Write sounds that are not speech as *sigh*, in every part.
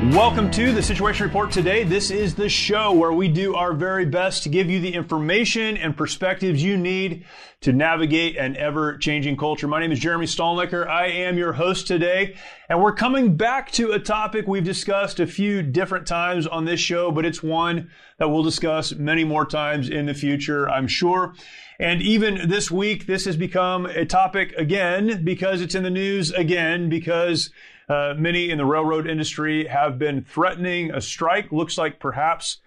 Welcome to the Situation Report today. This is the show where we do our very best to give you the information and perspectives you need to navigate an ever changing culture. My name is Jeremy Stalnecker. I am your host today, and we're coming back to a topic we've discussed a few different times on this show, but it's one that we'll discuss many more times in the future, I'm sure. And even this week, this has become a topic again because it's in the news again because uh, many in the railroad industry have been threatening a strike. Looks like perhaps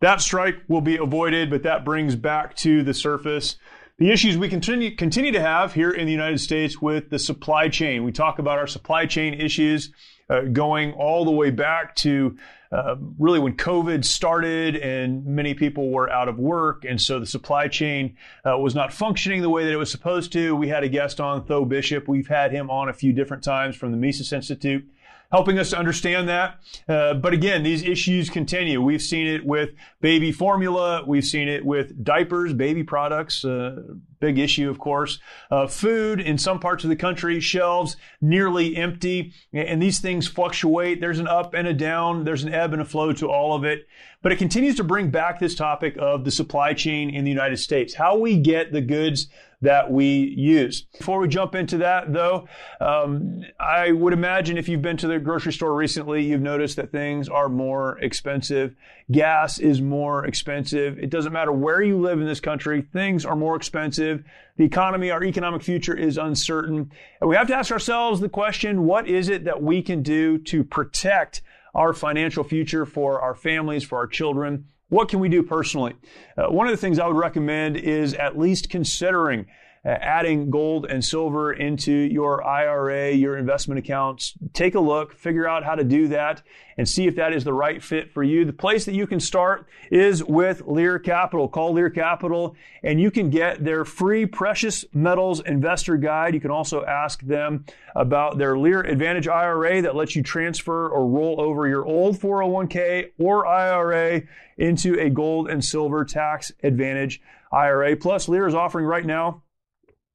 that strike will be avoided, but that brings back to the surface the issues we continue, continue to have here in the United States with the supply chain. We talk about our supply chain issues uh, going all the way back to uh, really when COVID started and many people were out of work. And so the supply chain uh, was not functioning the way that it was supposed to. We had a guest on, Tho Bishop. We've had him on a few different times from the Mises Institute helping us to understand that. Uh, but again, these issues continue. We've seen it with baby formula. We've seen it with diapers, baby products, uh, big issue, of course. Uh, food in some parts of the country, shelves nearly empty, and these things fluctuate. There's an up and a down. There's an ebb and a flow to all of it. But it continues to bring back this topic of the supply chain in the United States, how we get the goods that we use. Before we jump into that, though, um, I would imagine if you've been to the grocery store recently, you've noticed that things are more expensive. Gas is more expensive. It doesn't matter where you live in this country, things are more expensive. The economy, our economic future is uncertain. And we have to ask ourselves the question what is it that we can do to protect our financial future for our families, for our children? What can we do personally? Uh, one of the things I would recommend is at least considering Uh, adding gold and silver into your IRA, your investment accounts. Take a look, figure out how to do that, and see if that is the right fit for you. The place that you can start is with Lear Capital. Call Lear Capital, and you can get their free precious metals investor guide. You can also ask them about their Lear Advantage IRA that lets you transfer or roll over your old 401k or IRA into a gold and silver tax advantage IRA. Plus, Lear is offering right now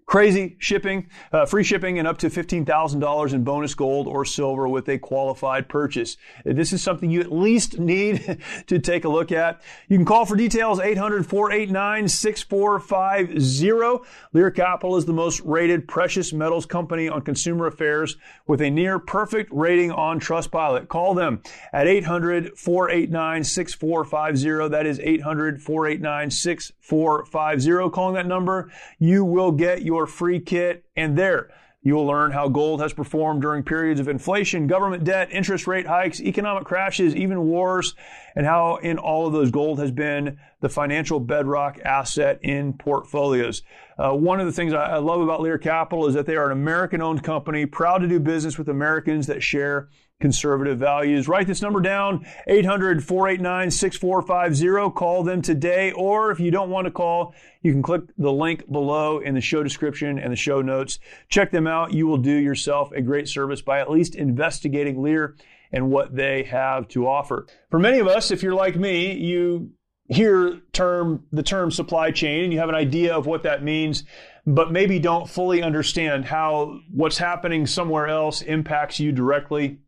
Crazy shipping, uh, free shipping, and up to $15,000 in bonus gold or silver with a qualified purchase. This is something you at least need *laughs* to take a look at. You can call for details 800 489 6450. Lear Capital is the most rated precious metals company on consumer affairs with a near perfect rating on Trustpilot. Call them at 800 489 6450. That is 800 489 6450. Calling that number, you will get your your free kit, and there you will learn how gold has performed during periods of inflation, government debt, interest rate hikes, economic crashes, even wars, and how in all of those gold has been the financial bedrock asset in portfolios. Uh, one of the things I, I love about Lear Capital is that they are an American owned company, proud to do business with Americans that share conservative values. Write this number down 800 489 6450. Call them today, or if you don't want to call, you can click the link below in the show description and the show notes. Check them out. You will do yourself a great service by at least investigating Lear and what they have to offer. For many of us, if you're like me, you hear term the term supply chain and you have an idea of what that means but maybe don't fully understand how what's happening somewhere else impacts you directly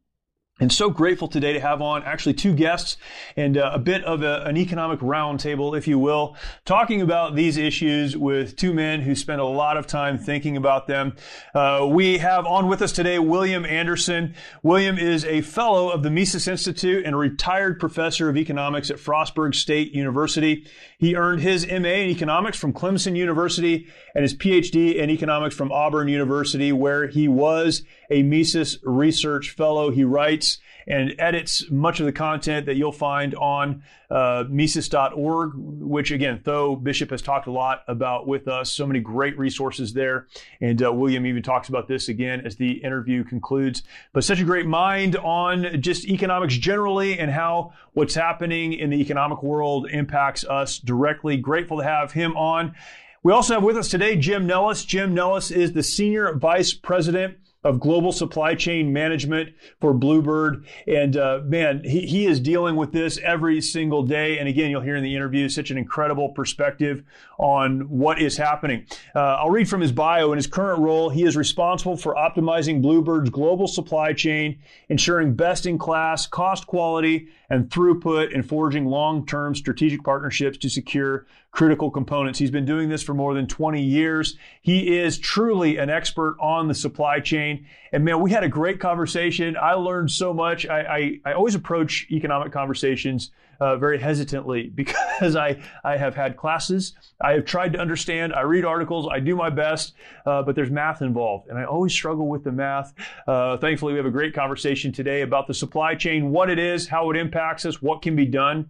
and so grateful today to have on actually two guests and uh, a bit of a, an economic roundtable, if you will, talking about these issues with two men who spend a lot of time thinking about them. Uh, we have on with us today William Anderson. William is a fellow of the Mises Institute and a retired professor of economics at Frostburg State University. He earned his MA in economics from Clemson University and his PhD in economics from Auburn University, where he was a Mises Research Fellow. He writes and edits much of the content that you'll find on uh, Mises.org, which again, Tho Bishop has talked a lot about with us. So many great resources there. And uh, William even talks about this again as the interview concludes. But such a great mind on just economics generally and how what's happening in the economic world impacts us directly. Grateful to have him on. We also have with us today Jim Nellis. Jim Nellis is the Senior Vice President of global supply chain management for Bluebird. And uh, man, he, he is dealing with this every single day. And again, you'll hear in the interview such an incredible perspective on what is happening. Uh, I'll read from his bio. In his current role, he is responsible for optimizing Bluebird's global supply chain, ensuring best in class cost quality and throughput, and forging long term strategic partnerships to secure critical components. He's been doing this for more than 20 years. He is truly an expert on the supply chain. And man, we had a great conversation. I learned so much. I, I, I always approach economic conversations uh, very hesitantly *laughs* because I, I have had classes. I have tried to understand. I read articles. I do my best, uh, but there's math involved. And I always struggle with the math. Uh, thankfully, we have a great conversation today about the supply chain, what it is, how it impacts us, what can be done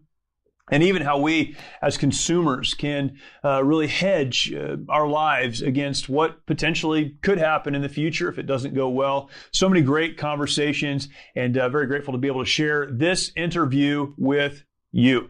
and even how we as consumers can uh, really hedge uh, our lives against what potentially could happen in the future if it doesn't go well. So many great conversations, and uh, very grateful to be able to share this interview with you.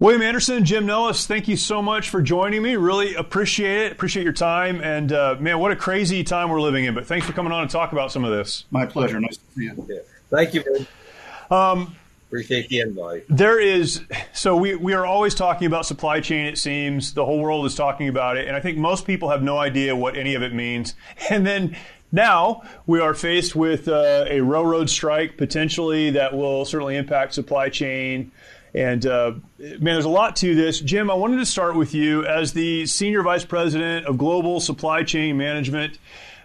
William Anderson, Jim Nellis, thank you so much for joining me. Really appreciate it. Appreciate your time. And uh, man, what a crazy time we're living in. But thanks for coming on and talk about some of this. My pleasure. Nice to see you. Yeah. Thank you. Um, Appreciate the invite. There is, so we, we are always talking about supply chain, it seems. The whole world is talking about it. And I think most people have no idea what any of it means. *laughs* And then now we are faced with uh, a railroad strike potentially that will certainly impact supply chain. And uh, man, there's a lot to this. Jim, I wanted to start with you as the Senior Vice President of Global Supply Chain Management.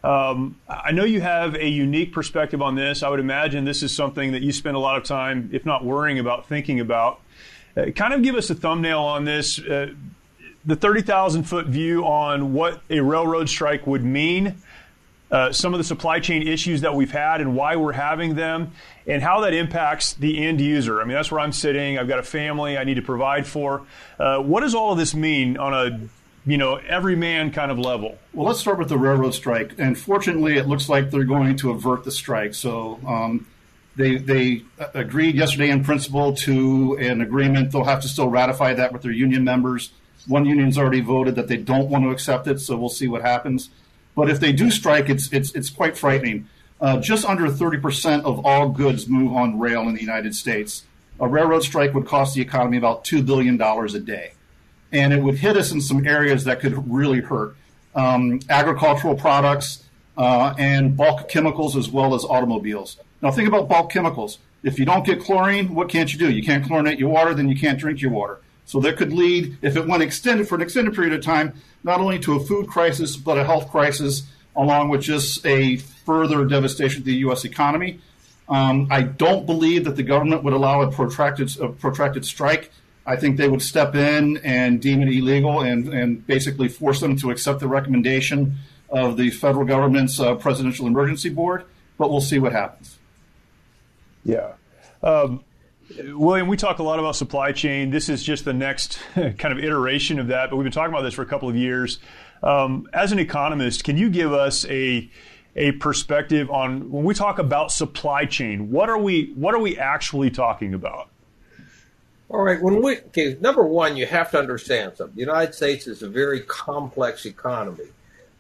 Um, I know you have a unique perspective on this. I would imagine this is something that you spend a lot of time, if not worrying about, thinking about. Uh, kind of give us a thumbnail on this, uh, the 30,000 foot view on what a railroad strike would mean, uh, some of the supply chain issues that we've had and why we're having them, and how that impacts the end user. I mean, that's where I'm sitting. I've got a family I need to provide for. Uh, what does all of this mean on a you know, every man kind of level? Well, let's start with the railroad strike. And fortunately, it looks like they're going to avert the strike. So um, they, they agreed yesterday in principle to an agreement. They'll have to still ratify that with their union members. One union's already voted that they don't want to accept it, so we'll see what happens. But if they do strike, it's, it's, it's quite frightening. Uh, just under 30% of all goods move on rail in the United States. A railroad strike would cost the economy about $2 billion a day and it would hit us in some areas that could really hurt um, agricultural products uh, and bulk chemicals as well as automobiles. Now, think about bulk chemicals. If you don't get chlorine, what can't you do? You can't chlorinate your water, then you can't drink your water. So that could lead, if it went extended for an extended period of time, not only to a food crisis, but a health crisis, along with just a further devastation to the U.S. economy. Um, I don't believe that the government would allow a protracted, a protracted strike. I think they would step in and deem it illegal and, and basically force them to accept the recommendation of the federal government's uh, presidential emergency board. But we'll see what happens. Yeah. Um, William, we talk a lot about supply chain. This is just the next *laughs* kind of iteration of that, but we've been talking about this for a couple of years. Um, as an economist, can you give us a a perspective on when we talk about supply chain? What are we what are we actually talking about? All right. When we okay, number one, you have to understand something. The United States is a very complex economy.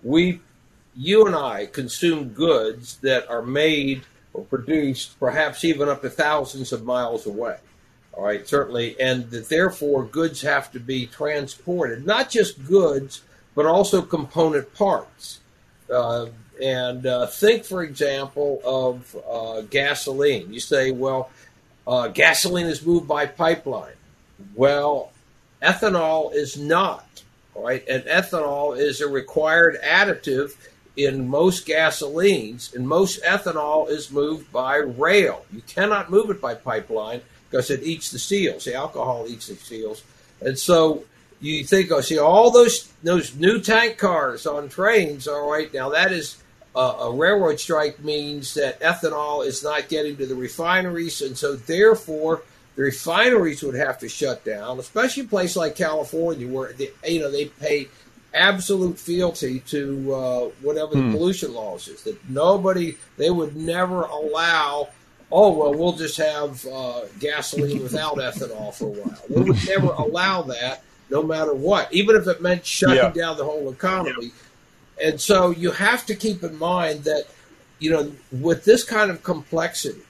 We, you and I, consume goods that are made or produced perhaps even up to thousands of miles away. All right, certainly, and that therefore goods have to be transported, not just goods, but also component parts. Uh, and uh, think, for example, of uh, gasoline. You say, well, uh, gasoline is moved by pipeline. Well, ethanol is not. All right, and ethanol is a required additive in most gasolines, and most ethanol is moved by rail. You cannot move it by pipeline because it eats the seals. The alcohol eats the seals, and so you think, oh, see, all those those new tank cars on trains. All right, now that is uh, a railroad strike means that ethanol is not getting to the refineries, and so therefore the refineries would have to shut down, especially a place like California where they, you know they pay absolute fealty to uh, whatever the hmm. pollution laws is. That nobody they would never allow. Oh well, we'll just have uh, gasoline *laughs* without ethanol for a while. They would never allow that, no matter what, even if it meant shutting yeah. down the whole economy. Yeah and so you have to keep in mind that, you know, with this kind of complexity,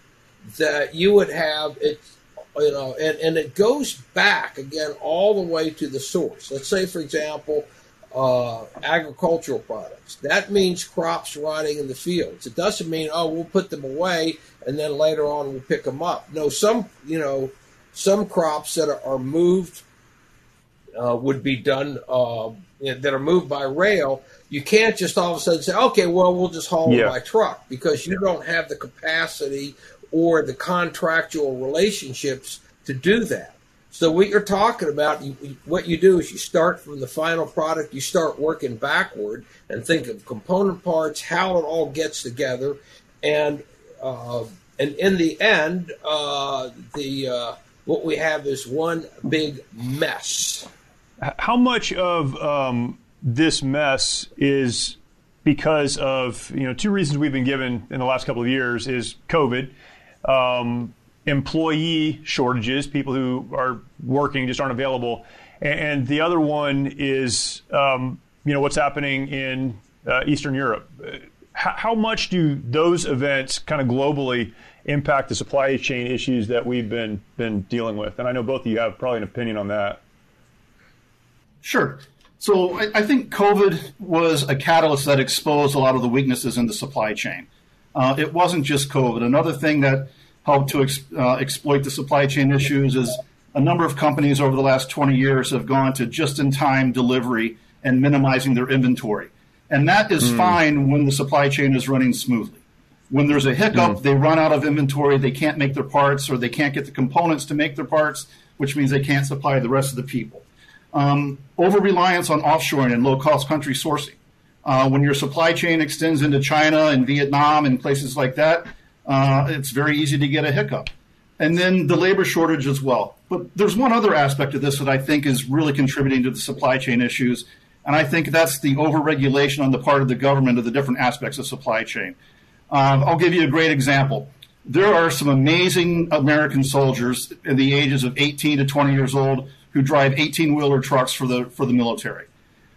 that you would have it, you know, and, and it goes back again all the way to the source. Let's say, for example, uh, agricultural products. That means crops rotting in the fields. It doesn't mean, oh, we'll put them away and then later on we'll pick them up. No, some, you know, some crops that are, are moved uh, would be done, uh, that are moved by rail you can't just all of a sudden say, okay, well, we'll just haul yeah. it by truck because you don't have the capacity or the contractual relationships to do that. So what you're talking about, you, what you do is you start from the final product, you start working backward and think of component parts, how it all gets together, and uh, and in the end, uh, the uh, what we have is one big mess. How much of um this mess is because of you know two reasons we've been given in the last couple of years is COVID, um, employee shortages, people who are working just aren't available, and, the other one is um, you know what's happening in uh, Eastern Europe. How, how much do those events kind of globally impact the supply chain issues that we've been been dealing with? And I know both of you have probably an opinion on that. Sure. So I, I, think COVID was a catalyst that exposed a lot of the weaknesses in the supply chain. Uh, it wasn't just COVID. Another thing that helped to ex, uh, exploit the supply chain issues is a number of companies over the last 20 years have gone to just-in-time delivery and minimizing their inventory. And that is mm. fine when the supply chain is running smoothly. When there's a hiccup, mm. they run out of inventory, they can't make their parts, or they can't get the components to make their parts, which means they can't supply the rest of the people um, over reliance on offshoring and low cost country sourcing. Uh, when your supply chain extends into China and Vietnam and places like that, uh, it's very easy to get a hiccup. And then the labor shortage as well. But there's one other aspect of this that I think is really contributing to the supply chain issues, and I think that's the overregulation on the part of the government of the different aspects of supply chain. Um, I'll give you a great example. There are some amazing American soldiers in the ages of 18 to 20 years old who drive 18 wheeler trucks for the, for the military.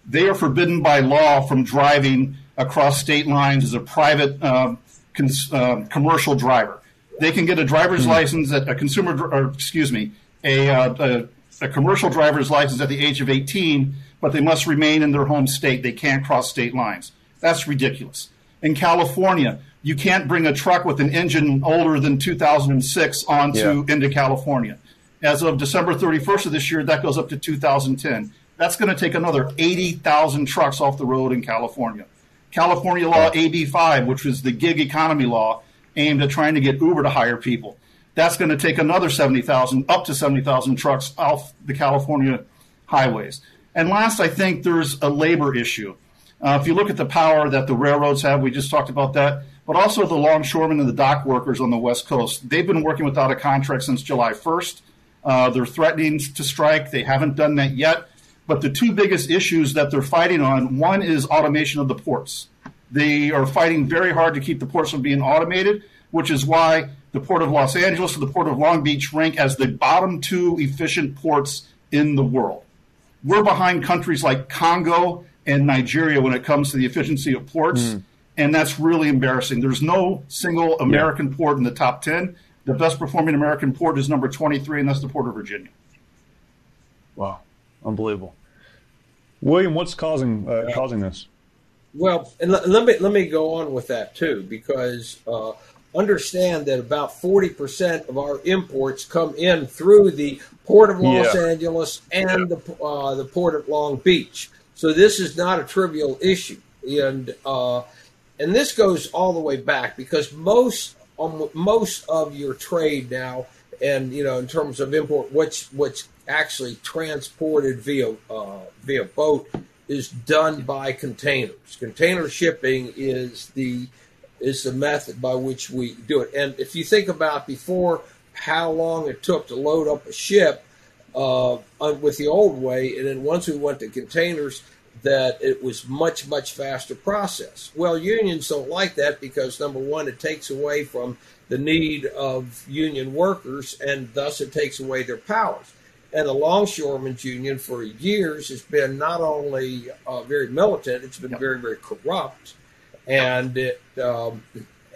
They are forbidden by law from driving across state lines as a private uh, cons- uh, commercial driver. They can get a driver's mm-hmm. license at a consumer, or excuse me, a, uh, a, a commercial driver's license at the age of 18, but they must remain in their home state. They can't cross state lines. That's ridiculous. In California, you can't bring a truck with an engine older than 2006 onto yeah. into California. As of December 31st of this year, that goes up to 2010. That's going to take another 80,000 trucks off the road in California. California law AB5, which was the gig economy law aimed at trying to get Uber to hire people, that's going to take another 70,000, up to 70,000 trucks off the California highways. And last, I think there's a labor issue. Uh, if you look at the power that the railroads have, we just talked about that. but also the longshoremen and the dock workers on the West Coast. They've been working without a contract since July 1st. Uh, they're threatening to strike. They haven't done that yet. But the two biggest issues that they're fighting on one is automation of the ports. They are fighting very hard to keep the ports from being automated, which is why the Port of Los Angeles and the Port of Long Beach rank as the bottom two efficient ports in the world. We're behind countries like Congo and Nigeria when it comes to the efficiency of ports. Mm. And that's really embarrassing. There's no single American yeah. port in the top 10. The best performing American port is number 23, and that's the Port of Virginia. Wow. Unbelievable. William, what's causing uh, causing this? Well, and let, let, me let me go on with that too, because uh, understand that about 40% of our imports come in through the Port of Los yeah. Angeles and the, uh, the Port of Long Beach. So this is not a trivial issue. And, uh, and this goes all the way back because most, um, most of your trade now, and, you know, in terms of import, what's, what's actually transported via, uh, via boat is done by containers. Container shipping is the is the method by which we do it. And if you think about before how long it took to load up a ship uh, with the old way, and then once we went to containers, that it was much much faster process. Well, unions don't like that because number one, it takes away from the need of union workers, and thus it takes away their powers. And the Longshoremen's Union for years has been not only uh, very militant, it's been very, very corrupt and it um,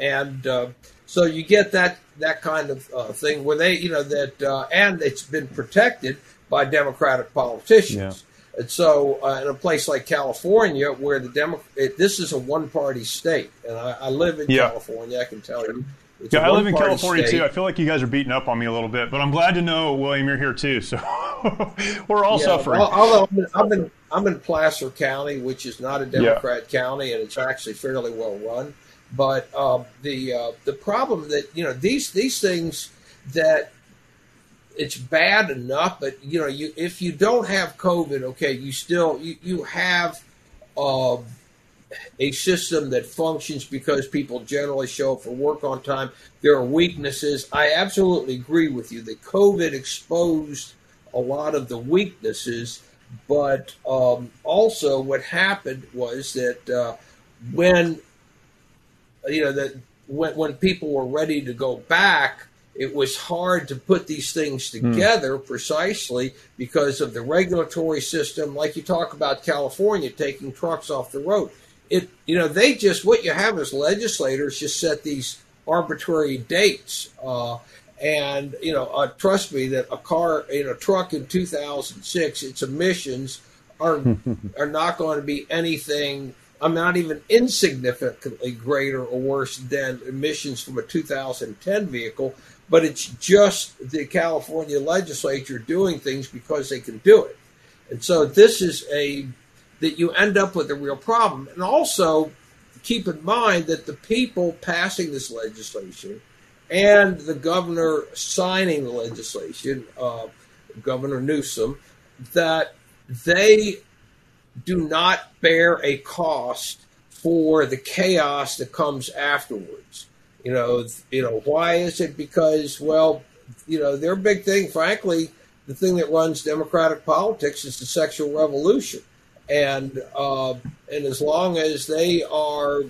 and uh, so you get that that kind of uh, thing where they you know that uh, and it's been protected by Democratic politicians. Yeah. And so, uh, in a place like California, where the Demo- it, this is a one-party state, and I, I live in yeah. California, I can tell you, it's yeah, I live in California state. too. I feel like you guys are beating up on me a little bit, but I'm glad to know, William, you're here too. So *laughs* we're all yeah, suffering. Although I'm in, I'm in Placer County, which is not a Democrat yeah. county, and it's actually fairly well run. But um, the uh, the problem that you know these these things that it's bad enough, but you know you if you don't have COVID, okay, you still you you have. Uh, a system that functions because people generally show up for work on time. There are weaknesses. I absolutely agree with you that COVID exposed a lot of the weaknesses, but um, also what happened was that uh, when you know that when when people were ready to go back, it was hard to put these things hmm. together precisely because of the regulatory system. Like you talk about California taking trucks off the road it you know they just what you have is legislators just set these arbitrary dates uh, and you know uh, trust me that a car in a truck in 2006 its emissions are *laughs* are not going to be anything I'm not even insignificantly greater or worse than emissions from a 2010 vehicle, but it's just the California legislature doing things because they can do it. And so this is a that you end up with a real problem. And also keep in mind that the people passing this legislation and the governor signing the legislation, uh, Governor Newsom, that they do not bear a cost for the chaos that comes afterwards. You know, you know why is it? Because well, you know their big thing, frankly, the thing that runs democratic politics is the sexual revolution and uh, and as long as they are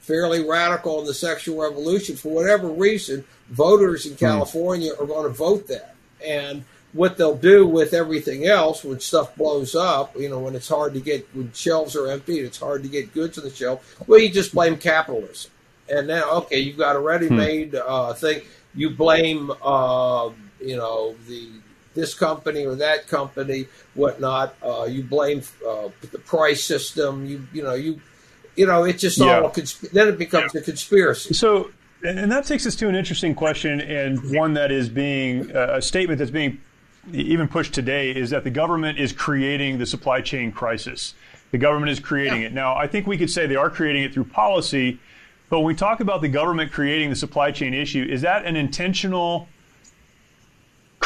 fairly radical in the sexual revolution for whatever reason, voters in hmm. California are going to vote that. And what they'll do with everything else when stuff blows up, you know, when it's hard to get when shelves are empty, and it's hard to get goods on the shelf. Well, you just blame capitalism. And now, okay, you've got a ready-made hmm. uh, thing. You blame, uh, you know, the this company or that company, whatnot. Uh, you blame uh, the price system. You you know you you know it's just yeah. all consp- then it becomes yeah. a conspiracy. So. And that takes us to an interesting question, and one that is being uh, a statement that's being even pushed today is that the government is creating the supply chain crisis. The government is creating yeah. it. Now, I think we could say they are creating it through policy, but when we talk about the government creating the supply chain issue, is that an intentional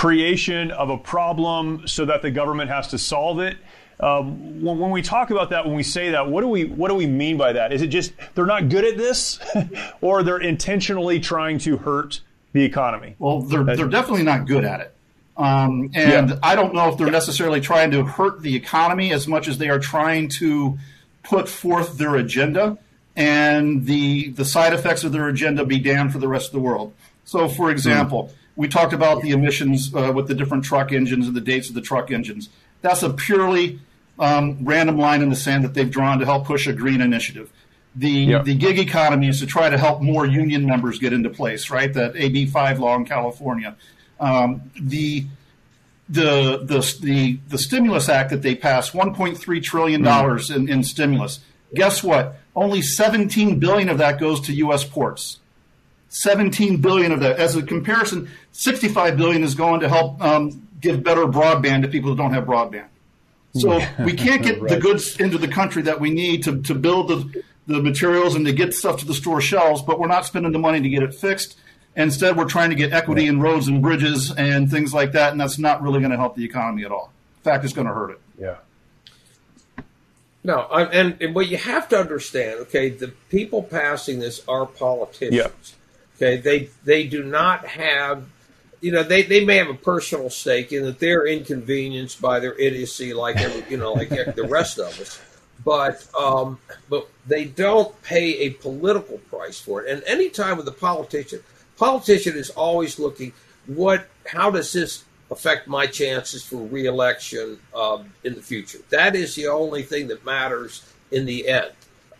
creation of a problem so that the government has to solve it. Um, when, when, we talk about that, when we say that, what do we what do we mean by that? Is it just they're not good at this, *laughs* or they're intentionally trying to hurt the economy? Well, they're they're definitely not good at it, um, and yeah. I don't know if they're necessarily trying to hurt the economy as much as they are trying to put forth their agenda, and the the side effects of their agenda be damned for the rest of the world. So, for example. Mm we talked about the emissions uh, with the different truck engines and the dates of the truck engines. That's a purely um, random line in the sand that they've drawn to help push a green initiative. The yep. the gig economy is to try to help more union members get into place, right? That AB five law in California. Um, the the the the the stimulus act that they passed, 1.3 trillion dollars mm. in, in stimulus. Guess what? Only 17 billion of that goes to U.S. ports. 17 billion of that. As a comparison, 65 billion is going to help um, give better broadband to people who don't have broadband. So we can't get *laughs* right. the goods into the country that we need to, to build the, the materials and to get stuff to the store shelves, but we're not spending the money to get it fixed. Instead, we're trying to get equity in roads and bridges and things like that, and that's not really going to help the economy at all. In fact, it's going to hurt it. Yeah. No, and, and what you have to understand, okay, the people passing this are politicians. Yeah. Okay, they they do not have, you know, they, they may have a personal stake in that they're inconvenienced by their idiocy, like every, you know, like the rest of us. But um, but they don't pay a political price for it. And any time with a politician, politician is always looking what how does this affect my chances for reelection um, in the future? That is the only thing that matters in the end.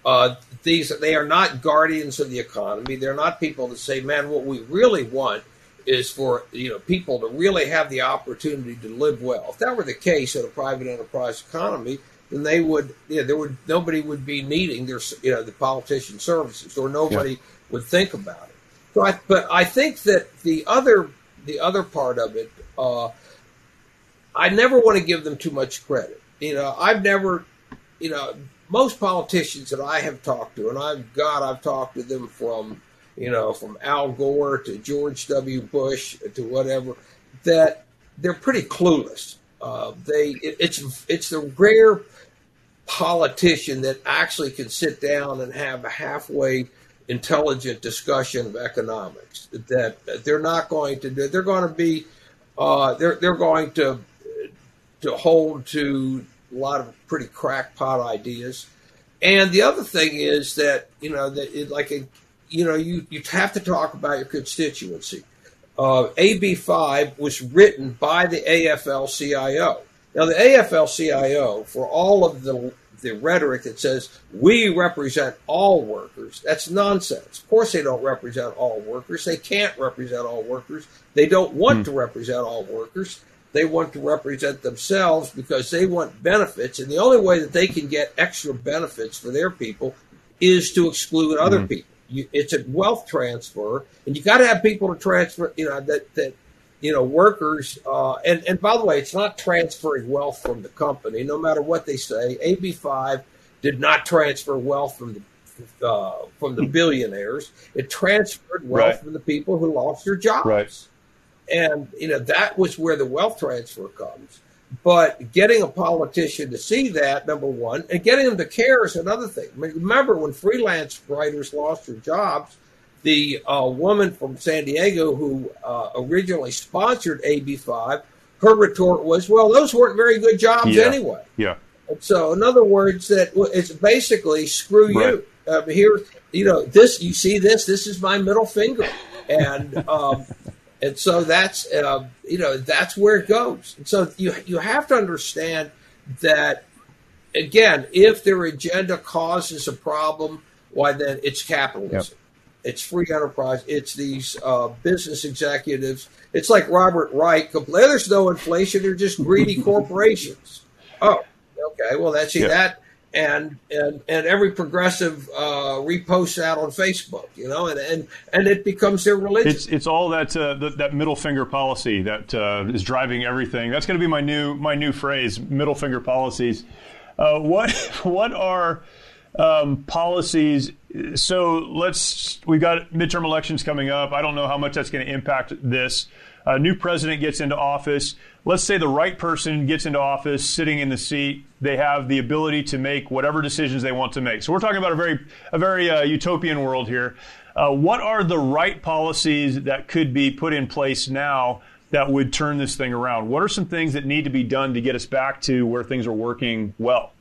Uh, these they are not guardians of the economy. They're not people that say, "Man, what we really want is for you know people to really have the opportunity to live well." If that were the case in a private enterprise economy, then they would, you know, there would nobody would be needing their you know the politician services, or nobody yeah. would think about it. So, I, but I think that the other the other part of it, uh, I never want to give them too much credit. You know, I've never, you know, most politicians that I have talked to, and I've God, I've talked to them from you know from Al Gore to George W. Bush to whatever, that they're pretty clueless. Uh, they it, it's it's the rare politician that actually can sit down and have a halfway intelligent discussion of economics. That they're not going to do. They're going to be. Uh, they're they're going to to hold to a lot of pretty crackpot ideas. And the other thing is that you know that it, like a, you know you you have to talk about your constituency. Uh, AB five was written by the AFL-CIO. Now the AFL-CIO, for all of the the rhetoric that says we represent all workers, that's nonsense. Of course, they don't represent all workers. They can't represent all workers. They don't want mm. to represent all workers. They want to represent themselves because they want benefits. And the only way that they can get extra benefits for their people is to exclude other mm-hmm. people. You, it's a wealth transfer, and you got to have people to transfer. You know that that you know workers. Uh, and and by the way, it's not transferring wealth from the company, no matter what they say. AB five did not transfer wealth from the uh, from the *laughs* billionaires. It transferred wealth right. from the people who lost their jobs. Right. And, you know, that was where the wealth transfer comes. But getting a politician to see that, number one, and getting them to care is another thing. I mean, remember when freelance writers lost their jobs, the uh, woman from San Diego who uh, originally sponsored AB5, her retort was, well, those weren't very good jobs yeah. anyway. Yeah. And so, in other words, that it's basically screw right. you. Um, here, you know, this, you see this, this is my middle finger. And, um, and so that's uh, you know that's where it goes. And so you you have to understand that again, if their agenda causes a problem, why then it's capitalism. Yep. It's free enterprise. It's these uh, business executives. It's like Robert Reich. There's no inflation. They're just greedy *laughs* corporations. Oh, okay. Well, that's yep. that and and and every progressive uh, reposts that on Facebook, you know, and and, and it becomes their religion. It's it's all that uh, the, that middle finger policy that uh, is driving everything. That's going to be my new my new phrase: middle finger policies. Uh, what *laughs* what are um, policies. So let's, we've got midterm elections coming up. I don't know how much that's going to impact this. A new president gets into office. Let's say the right person gets into office, sitting in the seat. They have the ability to make whatever decisions they want to make. So we're talking about a very, a very uh, utopian world here. Uh, what are the right policies that could be put in place now that would turn this thing around? What are some things that need to be done to get us back to where things are working well?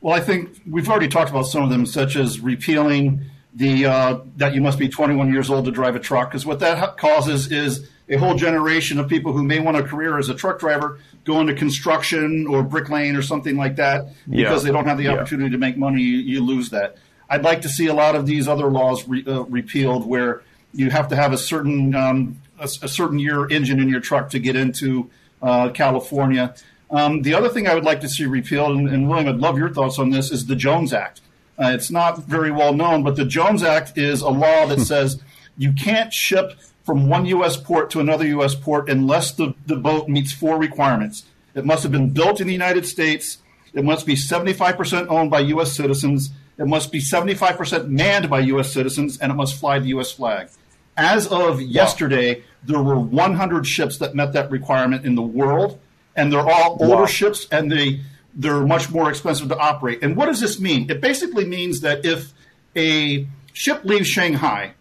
Well, I think we've already talked about some of them, such as repealing the uh, that you must be 21 years old to drive a truck, because what that causes is a whole generation of people who may want a career as a truck driver go into construction or bricklaying or something like that because yeah. they don't have the opportunity yeah. to make money. You, you, lose that. I'd like to see a lot of these other laws re, uh, repealed, where you have to have a certain um, a, a, certain year engine in your truck to get into uh, California. Um, the other thing I would like to see repealed, and, and, William, I'd love your thoughts on this, is the Jones Act. Uh, it's not very well known, but the Jones Act is a law that *laughs* says you can't ship from one U.S. port to another U.S. port unless the, the boat meets four requirements. It must have been built in the United States. It must be 75% owned by U.S. citizens. It must be 75% manned by U.S. citizens, and it must fly the U.S. flag. As of yesterday, there were 100 ships that met that requirement in the world and they're all older wow. ships, and they they're much more expensive to operate. And what does this mean? It basically means that if a ship leaves Shanghai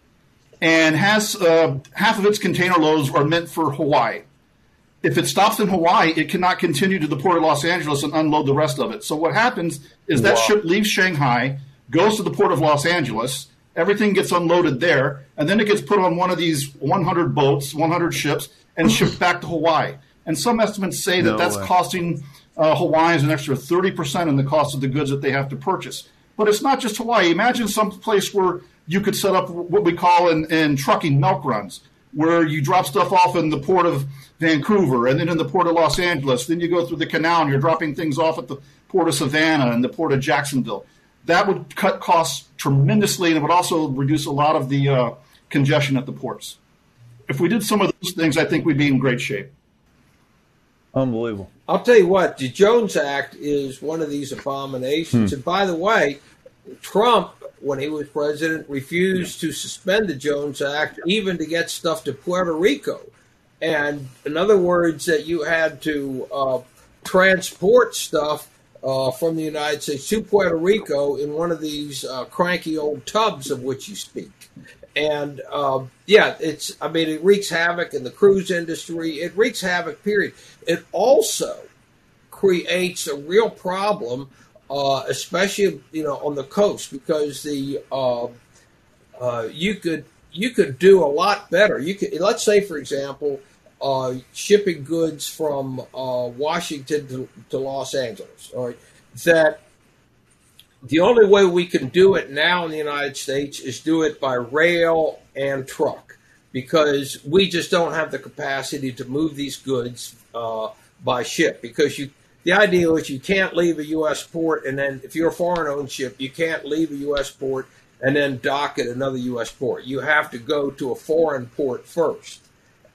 and has uh, half of its container loads are meant for Hawaii. If it stops in Hawaii, it cannot continue to the port of Los Angeles and unload the rest of it. So what happens is that wow. ship leaves Shanghai, goes to the port of Los Angeles, everything gets unloaded there, and then it gets put on one of these 100 boats, 100 ships, and shipped back to Hawaii. And some estimates say that no that's way. costing uh, Hawaiians an extra 30% in the cost of the goods that they have to purchase. But it's not just Hawaii. Imagine some place where you could set up what we call in, in trucking milk runs, where you drop stuff off in the port of Vancouver and then in the port of Los Angeles. Then you go through the canal and you're dropping things off at the port of Savannah and the port of Jacksonville. That would cut costs tremendously and it would also reduce a lot of the uh, congestion at the ports. If we did some of those things, I think we'd be in great shape. Unbelievable. I'll tell you what, the Jones Act is one of these abominations. Hmm. And by the way, Trump, when he was president, refused to suspend the Jones Act even to get stuff to Puerto Rico. And in other words, that you had to uh, transport stuff uh, from the United States to Puerto Rico in one of these uh, cranky old tubs of which you speak and um, yeah, it's I mean it wreaks havoc in the cruise industry. It wreaks havoc. Period. It also creates a real problem, uh, especially you know on the coast because the uh, uh, you could you could do a lot better. You could let's say for example. Uh, shipping goods from uh, Washington to, to Los Angeles, all right, that the only way we can do it now in the United States is do it by rail and truck because we just don't have the capacity to move these goods uh, by ship because you the idea is you can't leave a U.S. port and then if you're a foreign owned ship you can't leave a U.S. port and then dock at another U.S. port. You have to go to a foreign port first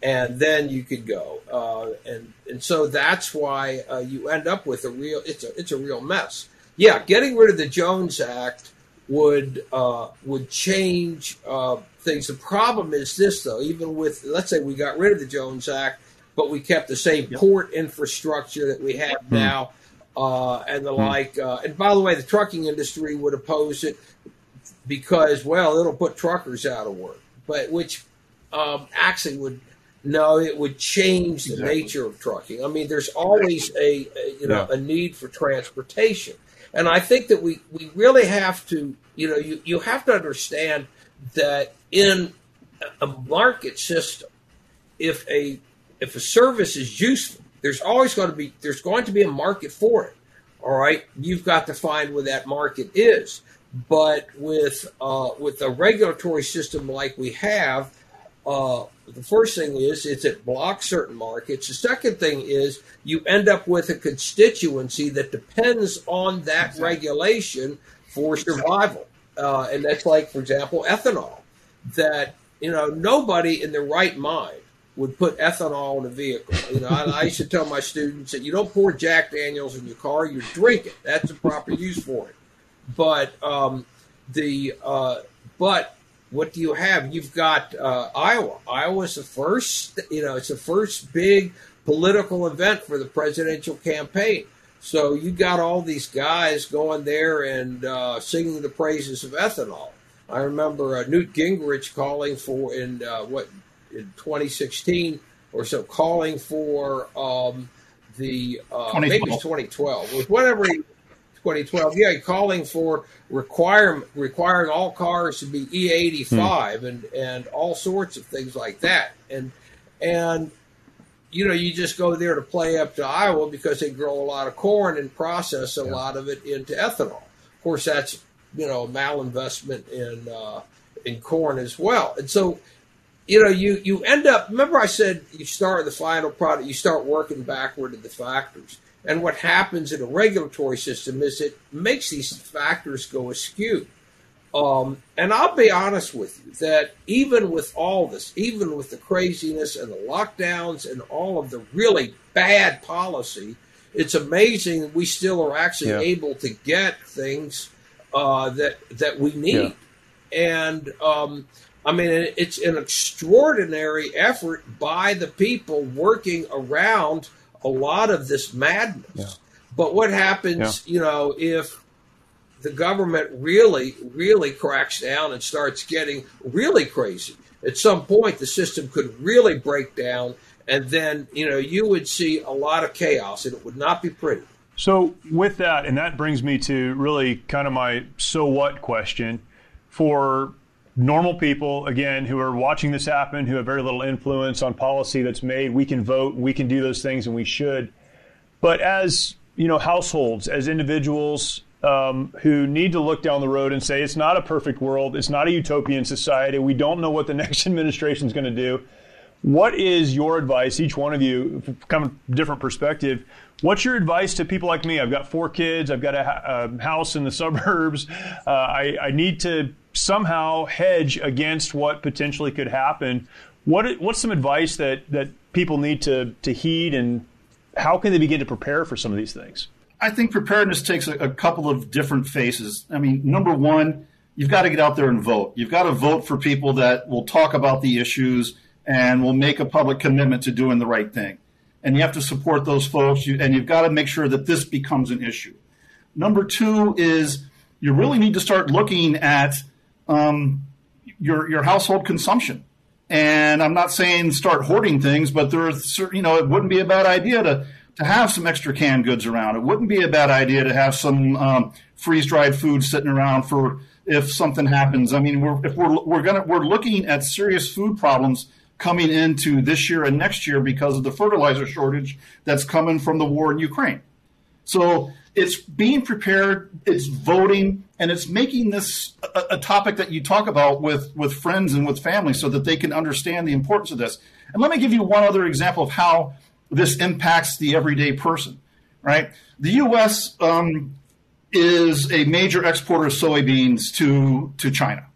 and then you could go. Uh, and and so that's why uh, you end up with a real it's a it's a real mess yeah, getting rid of the Jones Act would uh, would change uh, things. The problem is this, though. Even with let's say we got rid of the Jones Act, but we kept the same yep. port infrastructure that we have hmm. now, uh, and the hmm. like. Uh, and by the way, the trucking industry would oppose it because, well, it'll put truckers out of work, but which um, actually would no, it would change the exactly. nature of trucking. I mean, there's always a, a you know yeah. a need for transportation. And I think that we, we really have to, you know, you, you have to understand that in a market system, if a if a service is useful, there's always going to be there's going to be a market for it. All right, you've got to find where that market is. But with uh, with a regulatory system like we have, uh, the first thing is it's it blocks certain markets. The second thing is you end up with a constituency that depends on that exactly. regulation for survival, uh, and that's like, for example, ethanol. That you know nobody in their right mind would put ethanol in a vehicle. You know, I, I used to tell my students that you don't pour Jack Daniels in your car; you drink it. That's the proper use for it. but um, the uh, but what do you have? You've got uh, Iowa. Iowa's the first, you know, it's the first big political event for the presidential campaign. So you got all these guys going there and uh, singing the praises of ethanol. I remember uh, Newt Gingrich calling for in uh, what in 2016 or so, calling for um, the uh, maybe 2012, whatever he 2012. Yeah, calling for require, requiring all cars to be E85 hmm. and and all sorts of things like that. And and you know, you just go there to play up to Iowa because they grow a lot of corn and process a yeah. lot of it into ethanol. Of course, that's you know a malinvestment in uh, in corn as well. And so, you know, you you end up. Remember, I said you start the final product. You start working backward in the factors. And what happens in a regulatory system is it makes these factors go askew. Um, and I'll be honest with you that even with all this, even with the craziness and the lockdowns and all of the really bad policy, it's amazing we still are actually yeah. able to get things uh, that that we need. Yeah. And um, I mean, it's an extraordinary effort by the people working around a lot of this madness. Yeah. But what happens, yeah. you know, if the government really, really cracks down and starts getting really crazy? At some point, the system could really break down, and then, you know, you would see a lot of chaos, and it would not be pretty. So, with that, and that brings me to really kind of my so what question for normal people, again, who are watching this happen, who have very little influence on policy that's made. We can vote, we can do those things, and we should. But as you know, households, as individuals um, who need to look down the road and say it's not a perfect world, it's not a utopian society. We don't know what the *laughs* next administration is going to do. What is your advice, each one of you, from a different perspective? What's your advice to people like me? I've got four kids. I've got a, a house in the *laughs* suburbs. Uh, I, I need to somehow hedge against what potentially could happen. What what's some advice that that people need to to heed, and how can they begin to prepare for some of these things? I think preparedness takes a, a couple of different faces. I mean, number one, you've got to get out there and vote. You've got to vote for people that will talk about the issues and will make a public commitment to doing the right thing. And you have to support those folks, you, and you've got to make sure that this becomes an issue. Number two is you really need to start looking at um, your your household consumption. And I'm not saying start hoarding things, but there's you know it wouldn't be a bad idea to to have some extra canned goods around. It wouldn't be a bad idea to have some um, freeze dried food sitting around for if something happens. I mean, we're, if we're we're gonna we're looking at serious food problems coming into this year and next year because of the fertilizer shortage that's coming from the war in Ukraine. So it's being prepared, it's voting, and it's making this a, a, topic that you talk about with, with friends and with family so that they can understand the importance of this. And let me give you one other example of how this impacts the everyday person, right? The U.S. Um, is a major exporter of soybeans to, to China.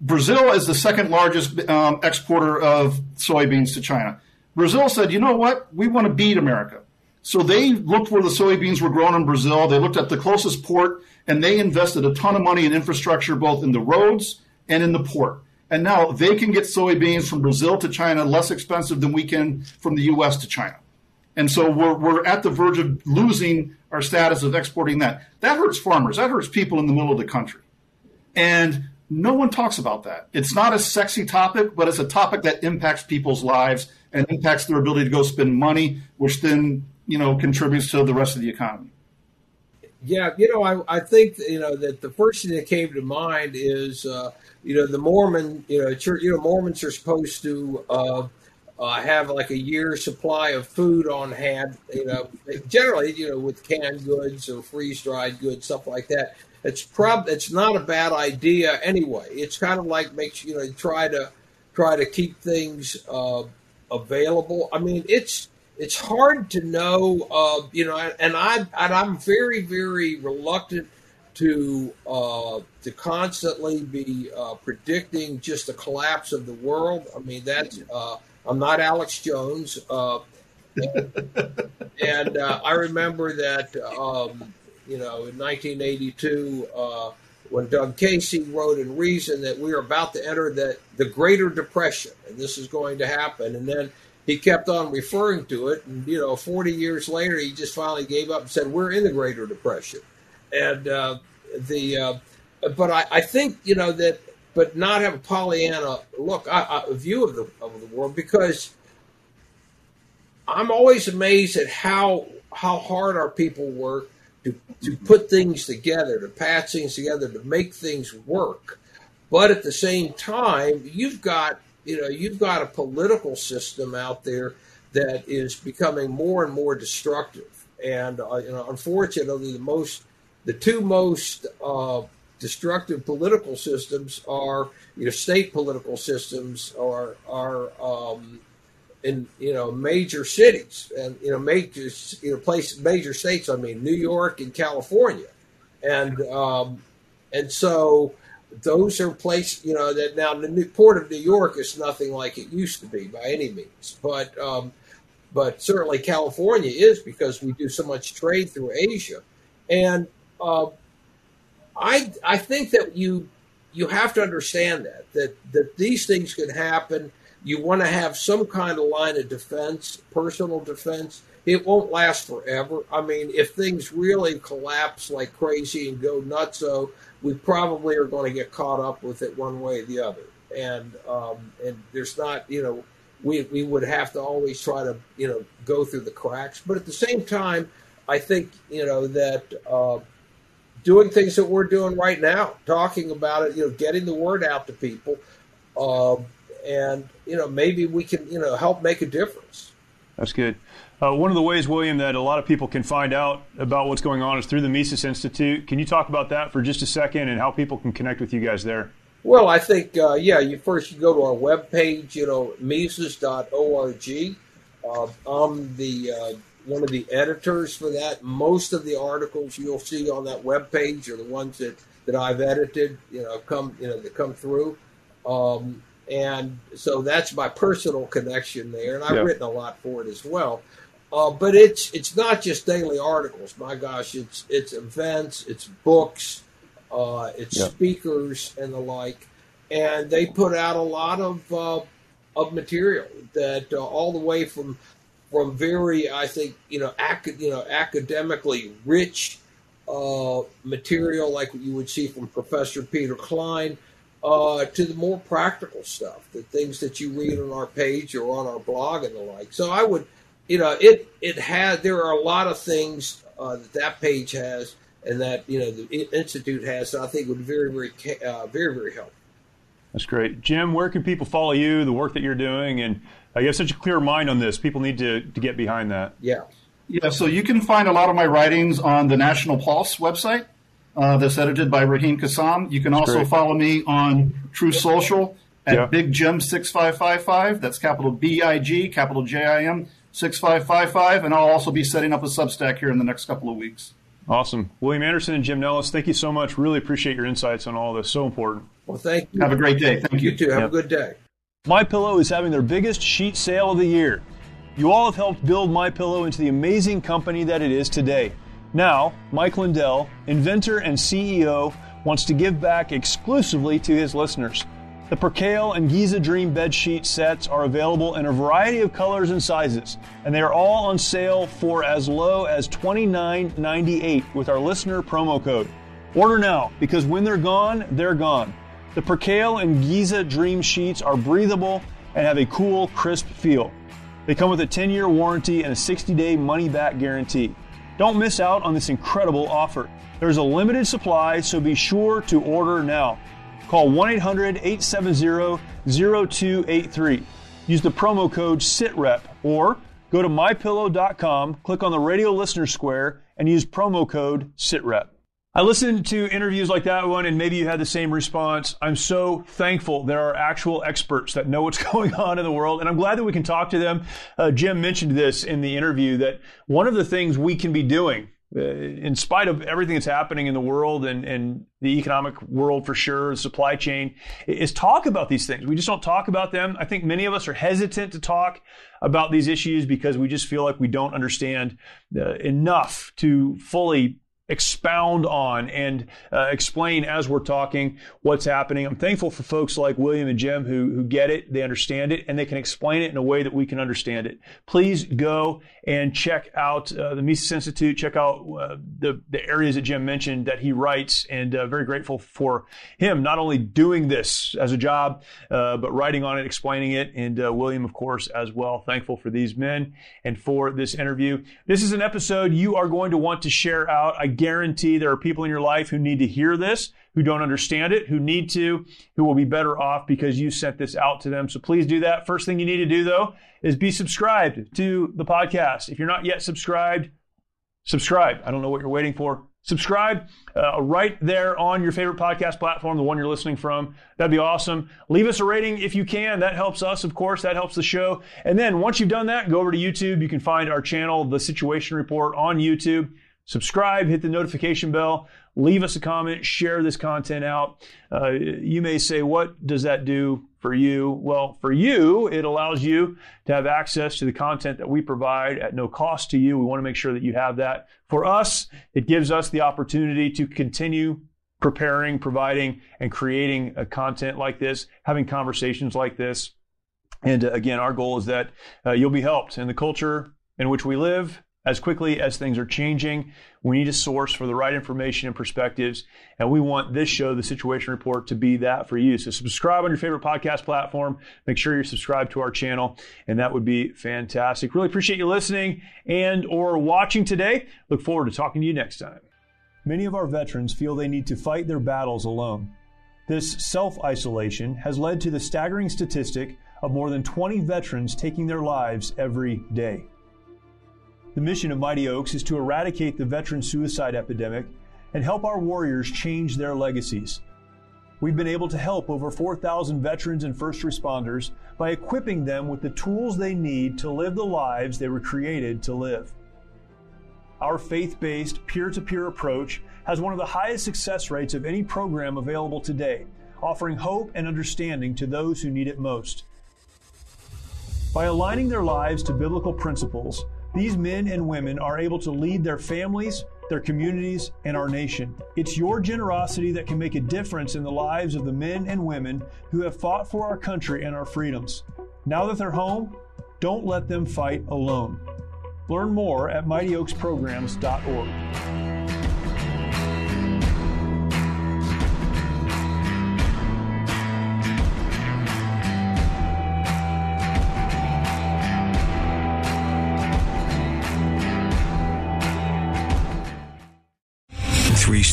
Brazil is the second largest um, exporter of soybeans to China. Brazil said, you know what? We want to beat America. So they looked where the soybeans were grown in Brazil. They looked at the closest port and they invested a ton of money in infrastructure, both in the roads and in the port. And now they can get soybeans from Brazil to China less expensive than we can from the U.S. to China. And so we're, we're at the verge of losing our status of exporting that. That hurts farmers. That hurts people in the middle of the country. And no one talks about that. It's not a sexy topic, but it's a topic that impacts people's lives and impacts their ability to go spend money, which then you know contributes to the rest of the economy. Yeah, you know, I, I think you know that the first thing that came to mind is uh, you know the Mormon you know church you know Mormons are supposed to uh, uh, have like a year's supply of food on hand. You know, generally you know with canned goods or freeze dried goods stuff like that. It's prob it's not a bad idea anyway. It's kind of like makes you know try to try to keep things uh, available. I mean, it's it's hard to know, uh, you know, and I and I'm very very reluctant to uh, to constantly be uh, predicting just the collapse of the world. I mean, that's uh, I'm not Alex Jones, uh, *laughs* and uh, I remember that um, you know, in 1982, uh, when Doug Casey wrote in Reason that we are about to enter the, the Greater Depression, and this is going to happen. And then he kept on referring to it. And, you know, 40 years later, he just finally gave up and said, We're in the Greater Depression. And uh, the, uh, but I, I, think, you know, that, but not have a Pollyanna look, a view of the, of the world because I'm always amazed at how, how hard our people work to, to put things together, to patch things together, to make things work. But at the same time, you've got you know you've got a political system out there that is becoming more and more destructive. And uh, you know, unfortunately, the most the two most uh, destructive political systems are you know state political systems are are um, in you know major cities and you know major you know place major states. I mean New York and California, and um, and so those are places you know that now the new port of New York is nothing like it used to be by any means, but um, but certainly California is because we do so much trade through Asia, and uh, I I think that you you have to understand that that that these things can happen you want to have some kind of line of defense, personal defense. It won't last forever. I mean, if things really collapse like crazy and go nutso, we probably are going to get caught up with it one way or the other. And um, and there's not, you know, we we would have to always try to, you know, go through the cracks. But at the same time, I think, you know, that uh, doing things that we're doing right now, talking about it, you know, getting the word out to people. Uh, and you know maybe we can you know help make a difference. That's good. Uh, one of the ways, William, that a lot of people can find out about what's going on is through the Mises Institute. Can you talk about that for just a second and how people can connect with you guys there? Well, I think, uh, yeah, you first you go to our webpage, you know, Mises.org. Uh, I'm the uh, one of the editors for that. Most of the articles you'll see on that webpage are the ones that, that I've edited, you know, come you know that come through. Um, and so that's my personal connection there, and I've yeah. written a lot for it as well. Uh, but it's it's not just daily articles. My gosh, it's it's events, it's books, uh, it's yeah. speakers and the like, and they put out a lot of uh, of material that uh, all the way from from very I think you know ac- you know academically rich uh, material like what you would see from Professor Peter Klein uh, to the more practical stuff, the things that you read on our page or on our blog and the like. So I would, you know, it it had there are a lot of things uh, that that page has and that you know the institute has that I think would very very uh, very very helpful. That's great, Jim. Where can people follow you, the work that you're doing, and uh, you have such a clear mind on this. People need to to get behind that. Yeah. Yeah, so you can find a lot of my writings on the National Pulse website uh, that's edited by Raheem Kassam. You can also Great. follow me on Truth Social at yeah. Big Jim six five five five. That's capital B I G, capital J I M six five five five, and I'll also be setting up a Substack here in the next couple of weeks. Awesome, William Anderson and Jim Nellis. Thank you so much. Really appreciate your insights on all this. So important. Well, thank you. Have a great day. Thank you. You too. Have yep. a good day. My Pillow is having their biggest sheet sale of the year. You all have helped build My Pillow into the amazing company that it is today. Now, Mike Lindell, inventor and CEO, wants to give back exclusively to his listeners. The Percale and Giza Dream bed sheet sets are available in a variety of colors and sizes, and they are all on sale for as low as $29.98 with our listener promo code. Order now because when they're gone, they're gone. The Percale and Giza Dream sheets are breathable and have a cool, crisp feel. They come with a 10 year warranty and a 60 day money back guarantee. Don't miss out on this incredible offer. There's a limited supply, so be sure to order now. Call 1 800 870 0283. Use the promo code SITREP or go to mypillow.com, click on the radio listener square, and use promo code SITREP. I listened to interviews like that one, and maybe you had the same response. I'm so thankful there are actual experts that know what's *laughs* going on in the world, and I'm glad that we can talk to them. Uh, Jim mentioned this in the interview that one of the things we can be doing, in spite of everything that's happening in the world and, and the economic world for sure, supply chain, is talk about these things. We just don't talk about them. I think many of us are hesitant to talk about these issues because we just feel like we don't understand uh, enough to fully expound on and uh, explain as we're talking what's happening. I'm thankful for folks like William and Jim who, who get it, they understand it, and they can explain it in a way that we can understand it. Please go and check out uh, the Mises Institute, check out uh, the, the areas that Jim mentioned that he writes, and uh, very grateful for him not only doing this as a job, uh, but writing on it, explaining it, and uh, William, of course, as well. Thankful for these men and for this interview. This is an episode you are going to want to share out. I guarantee there are people in your life who need to hear this, who don't understand it, who need to, who will be better off because you sent this out to them. So please do that. First thing you need to do though is be subscribed to the podcast. If you're not yet subscribed, subscribe. I don't know what you're waiting for. Subscribe uh, right there on your favorite podcast platform, the one you're listening from. That'd be awesome. Leave us a rating if you can. That helps us, of course. That helps the show. And then once you've done that, go over to YouTube. You can find our channel, The Situation Report, on YouTube subscribe, hit the notification bell, leave us a comment, share this content out. Uh, you may say, what does that do for you? Well, for you, it allows you to have access to the content that we provide at no cost to you. We want to make sure that you have that. For us, it gives us the opportunity to continue preparing, providing, and creating content like this, having conversations like this. And uh, again, our goal is that uh, you'll be helped in the culture in which we live as quickly as things are changing. We need a source for the right information and perspectives. And we want this show, The Situation Report, to be that for you. So subscribe on your favorite podcast platform. Make sure you're subscribed to our channel. And that would be fantastic. Really appreciate you listening and or watching today. Look forward to talking to you next time. Many of our veterans feel they need to fight their battles alone. This self-isolation has led to the staggering statistic of more than 20 veterans taking their lives every day. The mission of Mighty Oaks is to eradicate the veteran suicide epidemic and help our warriors change their legacies. We've been able to help over 4,000 veterans and first responders by equipping them with the tools they need to live the lives they were created to live. Our faith based, peer to peer approach has one of the highest success rates of any program available today, offering hope and understanding to those who need it most. By aligning their lives to biblical principles, these men and women are able to lead their families, their communities, and our nation. It's your generosity that can make a difference in the lives of the men and women who have fought for our country and our freedoms. Now that they're home, don't let them fight alone. Learn more at mightyoaksprograms.org.